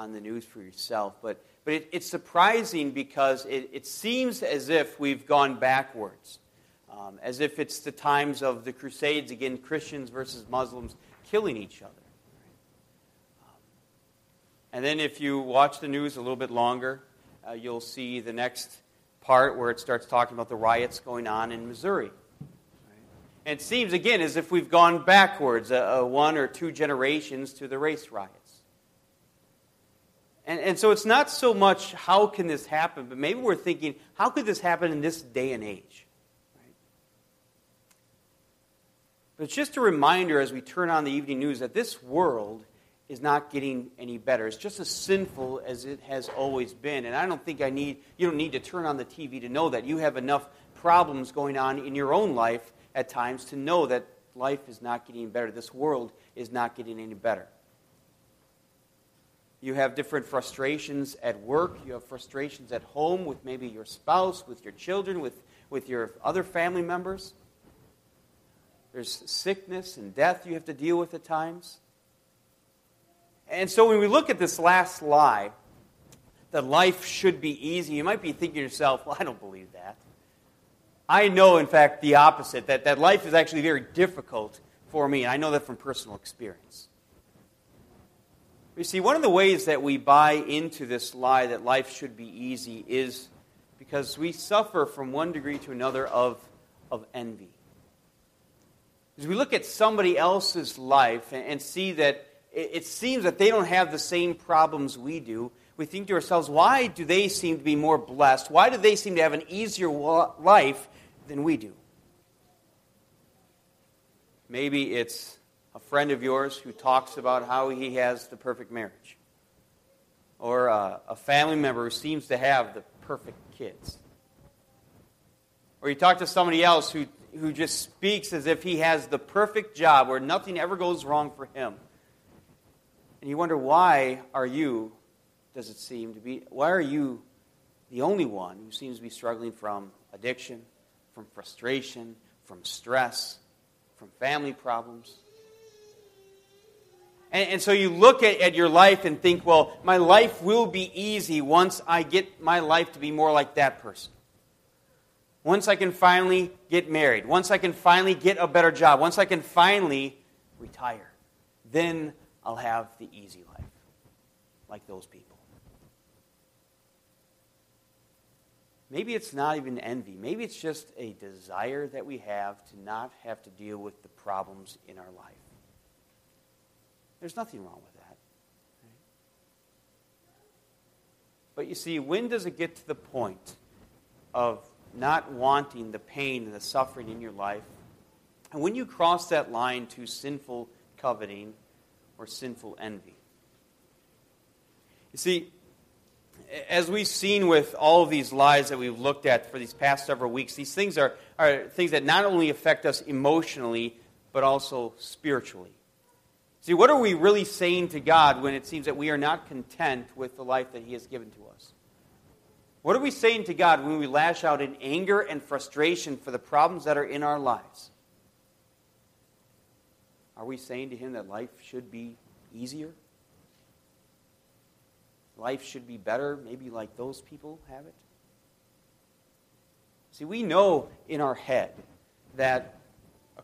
on the news for yourself. But, but it, it's surprising because it, it seems as if we've gone backwards, um, as if it's the times of the Crusades again, Christians versus Muslims killing each other. Um, and then if you watch the news a little bit longer, uh, you'll see the next part where it starts talking about the riots going on in Missouri. And it seems, again, as if we've gone backwards uh, uh, one or two generations to the race riots. And, and so it's not so much how can this happen, but maybe we're thinking, how could this happen in this day and age? Right? But it's just a reminder as we turn on the evening news that this world is not getting any better. It's just as sinful as it has always been. And I don't think I need, you don't need to turn on the TV to know that. You have enough problems going on in your own life at times to know that life is not getting better. This world is not getting any better. You have different frustrations at work. You have frustrations at home with maybe your spouse, with your children, with, with your other family members. There's sickness and death you have to deal with at times. And so when we look at this last lie, that life should be easy, you might be thinking to yourself, well, I don't believe that. I know, in fact, the opposite, that, that life is actually very difficult for me. And I know that from personal experience. You see, one of the ways that we buy into this lie that life should be easy is because we suffer from one degree to another of, of envy. As we look at somebody else's life and, and see that it, it seems that they don't have the same problems we do, we think to ourselves, why do they seem to be more blessed? Why do they seem to have an easier life than we do. Maybe it's a friend of yours who talks about how he has the perfect marriage, or a, a family member who seems to have the perfect kids. Or you talk to somebody else who, who just speaks as if he has the perfect job where nothing ever goes wrong for him. And you wonder, why are you, does it seem to be, why are you the only one who seems to be struggling from addiction, from frustration, from stress, from family problems. And, and, so you look at, at your life and think, well, my life will be easy once I get my life to be more like that person. Once I can finally get married. Once I can finally get a better job. Once I can finally retire. Then I'll have the easy life, like those people. Maybe it's not even envy. Maybe it's just a desire that we have to not have to deal with the problems in our life. There's nothing wrong with that. But you see, when does it get to the point of not wanting the pain and the suffering in your life? And when you cross that line to sinful coveting or sinful envy? You see, as we've seen with all of these lies that we've looked at for these past several weeks, these things are, are things that not only affect us emotionally, but also spiritually. See, what are we really saying to God when it seems that we are not content with the life that He has given to us? What are we saying to God when we lash out in anger and frustration for the problems that are in our lives? Are we saying to Him that life should be easier? life should be better, maybe like those people have it? See, we know in our head that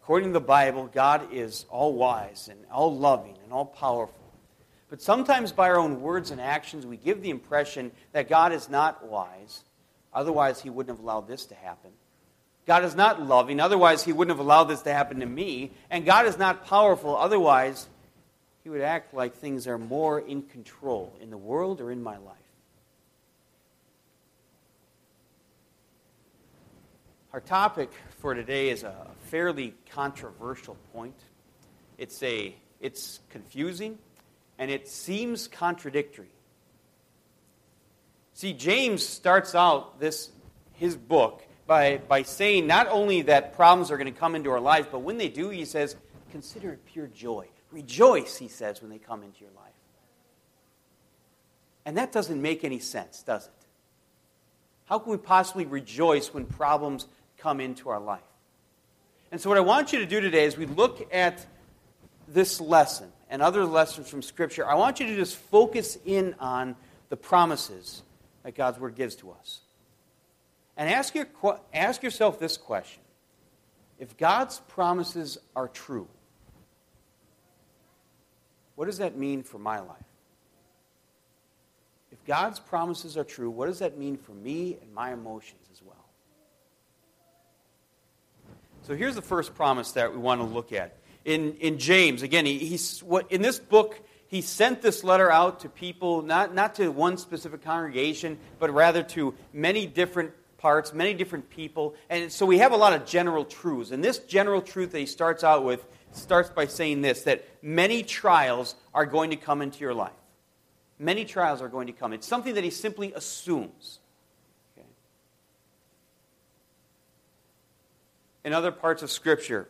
according to the Bible, God is all wise and all loving and all powerful. But sometimes by our own words and actions, we give the impression that God is not wise. Otherwise, He wouldn't have allowed this to happen. God is not loving. Otherwise, He wouldn't have allowed this to happen to me. And God is not powerful. Otherwise, he would act like things are more in control in the world or in my life. Our topic for today is a fairly controversial point. It's, a, it's confusing and it seems contradictory. See, James starts out this, his book by, by saying not only that problems are going to come into our lives, but when they do, he says, consider it pure joy. Rejoice, he says, when they come into your life. And that doesn't make any sense, does it? How can we possibly rejoice when problems come into our life? And so, what I want you to do today is we look at this lesson and other lessons from Scripture, I want you to just focus in on the promises that God's Word gives to us. And ask, your, ask yourself this question If God's promises are true, what does that mean for my life? If God's promises are true, what does that mean for me and my emotions as well? So here's the first promise that we want to look at. In, in James, again, he, he's, what, in this book, he sent this letter out to people, not, not to one specific congregation, but rather to many different parts, many different people. And so we have a lot of general truths. And this general truth that he starts out with starts by saying this that many trials are going to come into your life. Many trials are going to come. It's something that he simply assumes. In other parts of Scripture,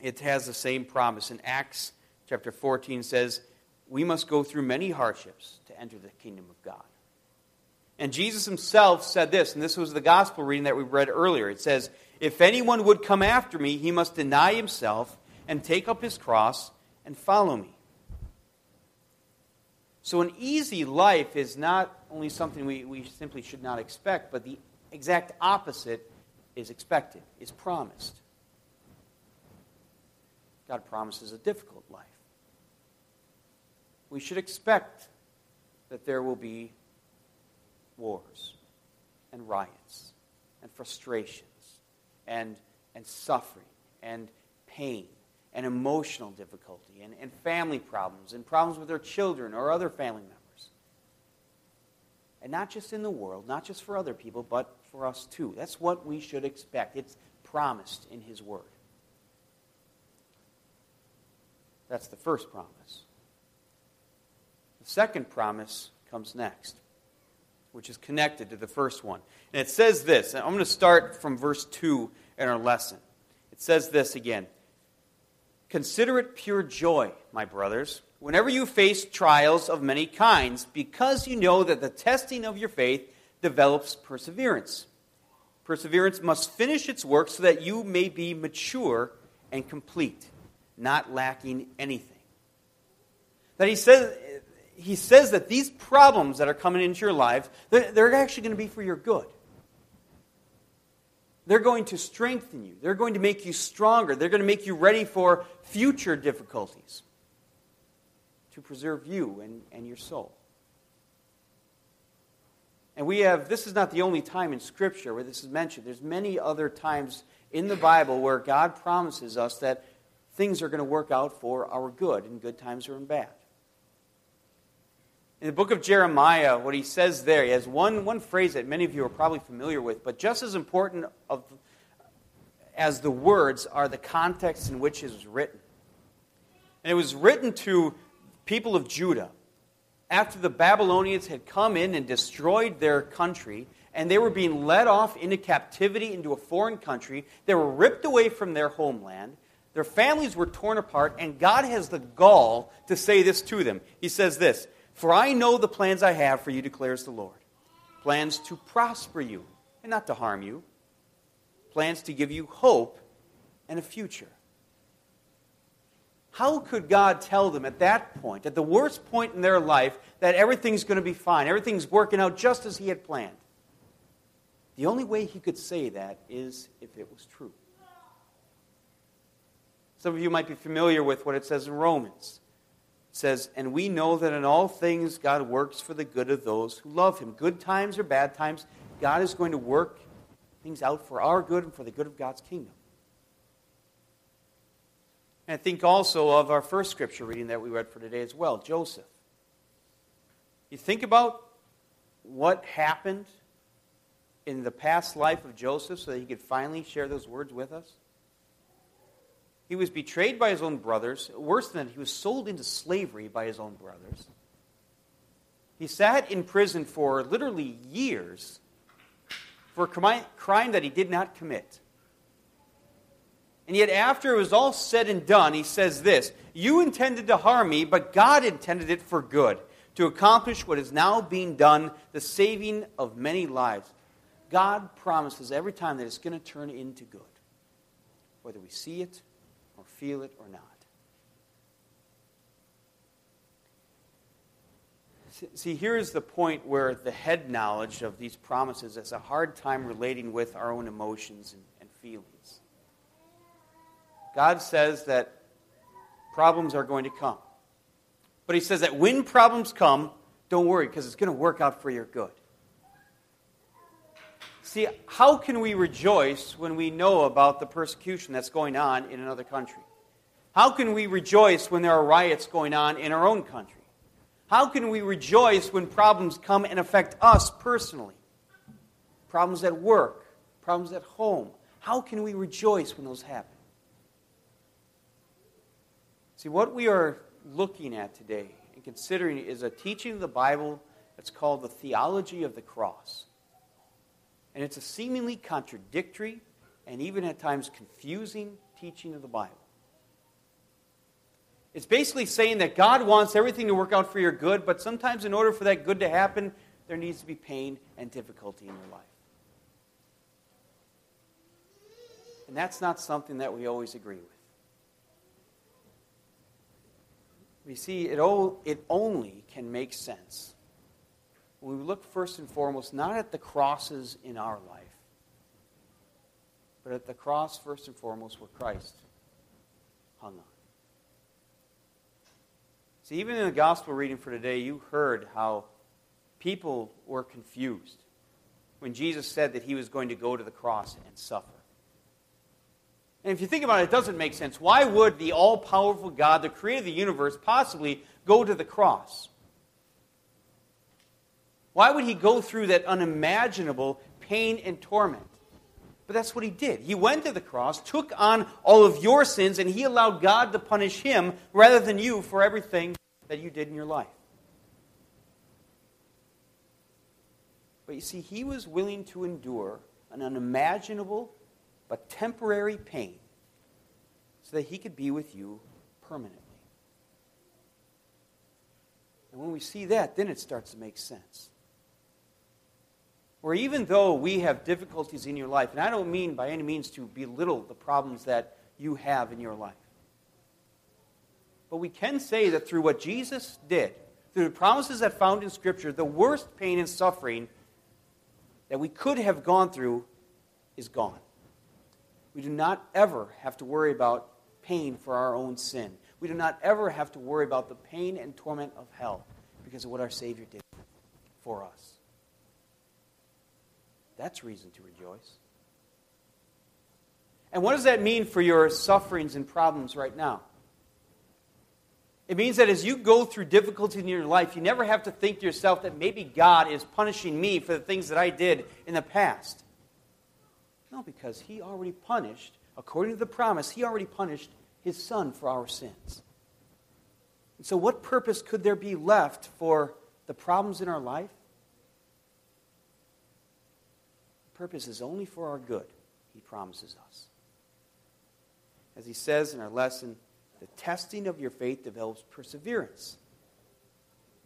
it has the same promise. In Acts chapter 14 says, We must go through many hardships to enter the kingdom of God. And Jesus himself said this, and this was the gospel reading that we read earlier. It says, If anyone would come after me, he must deny himself and take up his cross and follow me. So, an easy life is not only something we, we simply should not expect, but the exact opposite is expected, is promised. God promises a difficult life. We should expect that there will be wars and riots and frustrations and, and suffering and pain and emotional difficulty and, and family problems and problems with their children or other family members. And not just in the world, not just for other people, but for us too. That's what we should expect. It's promised in His Word. That's the first promise. The second promise comes next, which is connected to the first one. And it says this, I'm going to start from verse 2 in our lesson. It says this again Consider it pure joy, my brothers, whenever you face trials of many kinds, because you know that the testing of your faith develops perseverance. Perseverance must finish its work so that you may be mature and complete, not lacking anything. That he says, he says that these problems that are coming into your life, they're actually going to be for your good. They're going to strengthen you. They're going to make you stronger. They're going to make you ready for future difficulties to preserve you and, and your soul. And we have, this is not the only time in Scripture where this is mentioned. There's many other times in the Bible where God promises us that things are going to work out for our good, in good times or in bad. In the book of Jeremiah, what he says there, he has one, one phrase that many of you are probably familiar with, but just as important of, as the words are the context in which it was written. And it was written to people of Judah after the Babylonians had come in and destroyed their country, and they were being led off into captivity into a foreign country. They were ripped away from their homeland. Their families were torn apart, and God has the gall to say this to them. He says this for I know the plans I have for you, declares the Lord plans to prosper you and not to harm you, plans to give you hope and a future. How could God tell them at that point, at the worst point in their life, that everything's going to be fine, everything's working out just as He had planned? The only way He could say that is if it was true. Some of you might be familiar with what it says in Romans It says, And we know that in all things God works for the good of those who love him. Good times or bad times, God is going to work things out for our good and for the good of God's kingdom. And I think also of our first scripture reading that we read for today as well Joseph. You think about what happened in the past life of Joseph so that he could finally share those words with us? He was betrayed by his own brothers. Worse than that, he was sold into slavery by his own brothers. He sat in prison for literally years for a crime that he did not commit. And yet, after it was all said and done, he says this You intended to harm me, but God intended it for good, to accomplish what is now being done, the saving of many lives. God promises every time that it's going to turn into good, whether we see it or feel it or not. See, here's the point where the head knowledge of these promises has a hard time relating with our own emotions and, and feelings. God says that problems are going to come. But He says that when problems come, don't worry, because it's going to work out for your good. See, how can we rejoice when we know about the persecution that's going on in another country? How can we rejoice when there are riots going on in our own country? How can we rejoice when problems come and affect us personally? Problems at work, problems at home. How can we rejoice when those happen? See, what we are looking at today and considering is a teaching of the Bible that's called the theology of the cross. And it's a seemingly contradictory and even at times confusing teaching of the Bible. It's basically saying that God wants everything to work out for your good, but sometimes in order for that good to happen, there needs to be pain and difficulty in your life. And that's not something that we always agree with. We see, it, o- it only can make sense when we look first and foremost not at the crosses in our life, but at the cross first and foremost where Christ hung on. See, even in the gospel reading for today, you heard how people were confused when Jesus said that he was going to go to the cross and suffer. And if you think about it, it doesn't make sense. Why would the all powerful God, the creator of the universe, possibly go to the cross? Why would he go through that unimaginable pain and torment? But that's what he did. He went to the cross, took on all of your sins, and he allowed God to punish him rather than you for everything that you did in your life. But you see, he was willing to endure an unimaginable but temporary pain so that he could be with you permanently. And when we see that, then it starts to make sense where even though we have difficulties in your life, and I don't mean by any means to belittle the problems that you have in your life, but we can say that through what Jesus did, through the promises that found in Scripture, the worst pain and suffering that we could have gone through is gone. We do not ever have to worry about pain for our own sin. We do not ever have to worry about the pain and torment of hell because of what our Savior did for us. That's reason to rejoice. And what does that mean for your sufferings and problems right now? It means that as you go through difficulty in your life, you never have to think to yourself that maybe God is punishing me for the things that I did in the past. No, because He already punished, according to the promise, He already punished His Son for our sins. And so, what purpose could there be left for the problems in our life? purpose is only for our good, he promises us. As he says in our lesson, the testing of your faith develops perseverance.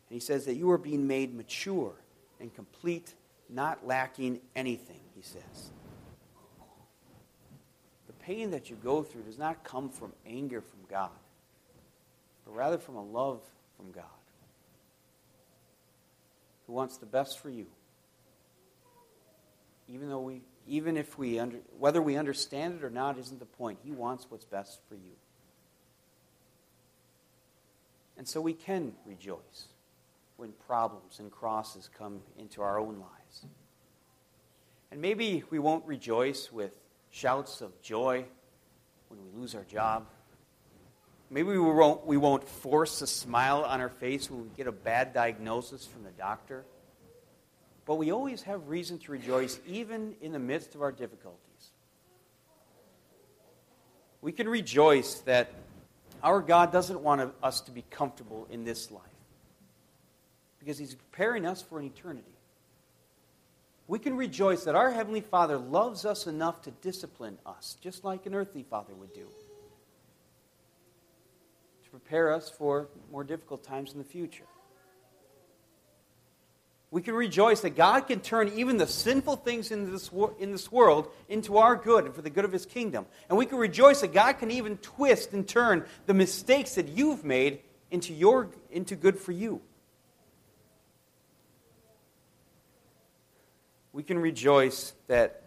And he says that you are being made mature and complete, not lacking anything, he says. Pain that you go through does not come from anger from God, but rather from a love from God who wants the best for you even though we even if we under, whether we understand it or not isn't the point. He wants what's best for you. And so we can rejoice when problems and crosses come into our own lives. And maybe we won't rejoice with shouts of joy when we lose our job. Maybe we won't, we won't force a smile on our face when we get a bad diagnosis from the doctor. But we always have reason to rejoice, even in the midst of our difficulties. We can rejoice that our God doesn't want us to be comfortable in this life because He's preparing us for an eternity. We can rejoice that our Heavenly Father loves us enough to discipline us, just like an earthly father would do, to prepare us for more difficult times in the future. We can rejoice that God can turn even the sinful things in this, wor- in this world into our good and for the good of His kingdom. And we can rejoice that God can even twist and turn the mistakes that you've made into, your, into good for you. We can rejoice that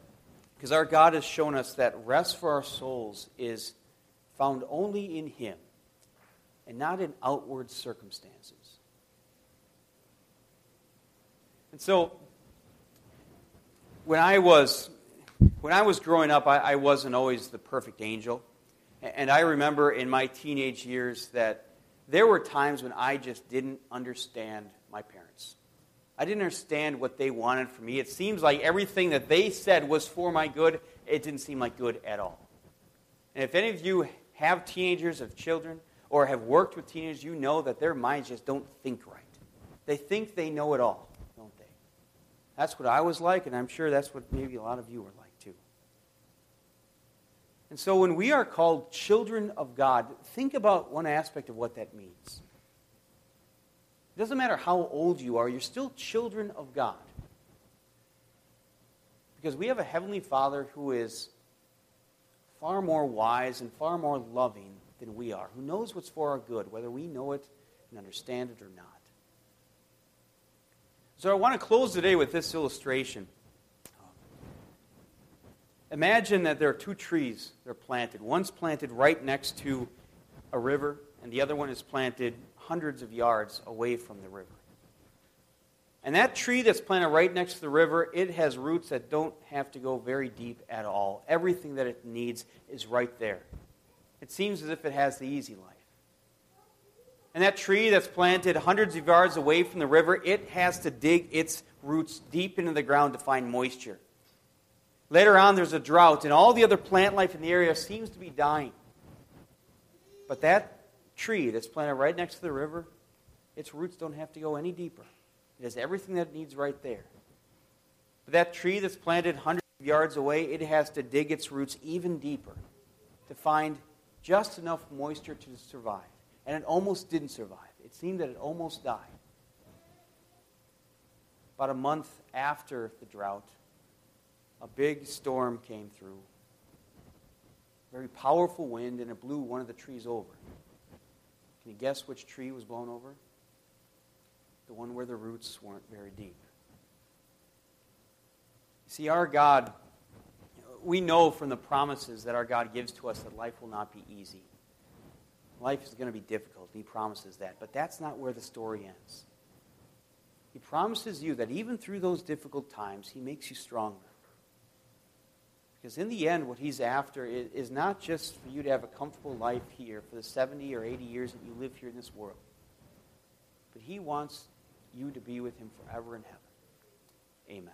because our God has shown us that rest for our souls is found only in Him and not in outward circumstances. And so, when I was when I was growing up, I, I, wasn't always the perfect angel. And I remember in my teenage years that there were times when I just didn't understand my parents. I didn't understand what they wanted from me. It seems like everything that they said was for my good. It didn't seem like good at all. And if any of you have teenagers, have children, or have worked with teenagers, you know that their minds just don't think right. They think they know it all, don't they? That's what I was like, and I'm sure that's what maybe a lot of you are like too. And so when we are called children of God, think about one aspect of what that means. It doesn't matter how old you are, you're still children of God. Because we have a Heavenly Father who is far more wise and far more loving than we are, who knows what's for our good, whether we know it and understand it or not. So I want to close today with this illustration. Imagine that there are two trees that are planted. One's planted right next to a river, and the other one is planted hundreds of yards away from the river. And that tree that's planted right next to the river, it has roots that don't have to go very deep at all. Everything that it needs is right there. It seems as if it has the easy life. And that tree that's planted hundreds of yards away from the river, it has to dig its roots deep into the ground to find moisture. Later on, there's a drought, and all the other plant life in the area seems to be dying. But that tree that's planted right next to the river, its roots don't have to go any deeper. It has everything that it needs right there. But that tree that's planted hundreds of yards away, it has to dig its roots even deeper to find just enough moisture to survive. And it almost didn't survive. It seemed that it almost died. About a month after the drought, a big storm came through. Very powerful wind, and it blew one of the trees over. Can you guess which tree was blown over? The one where the roots weren't very deep. See, our God, we know from the promises that our God gives to us that life will not be easy. Life is going to be difficult, He promises that. But that's not where the story ends. He promises you that even through those difficult times, He makes you stronger. Because in the end, what he's after is, is, not just for you to have a comfortable life here for the 70 or 80 years that you live here in this world, but he wants you to be with him forever in heaven. Amen.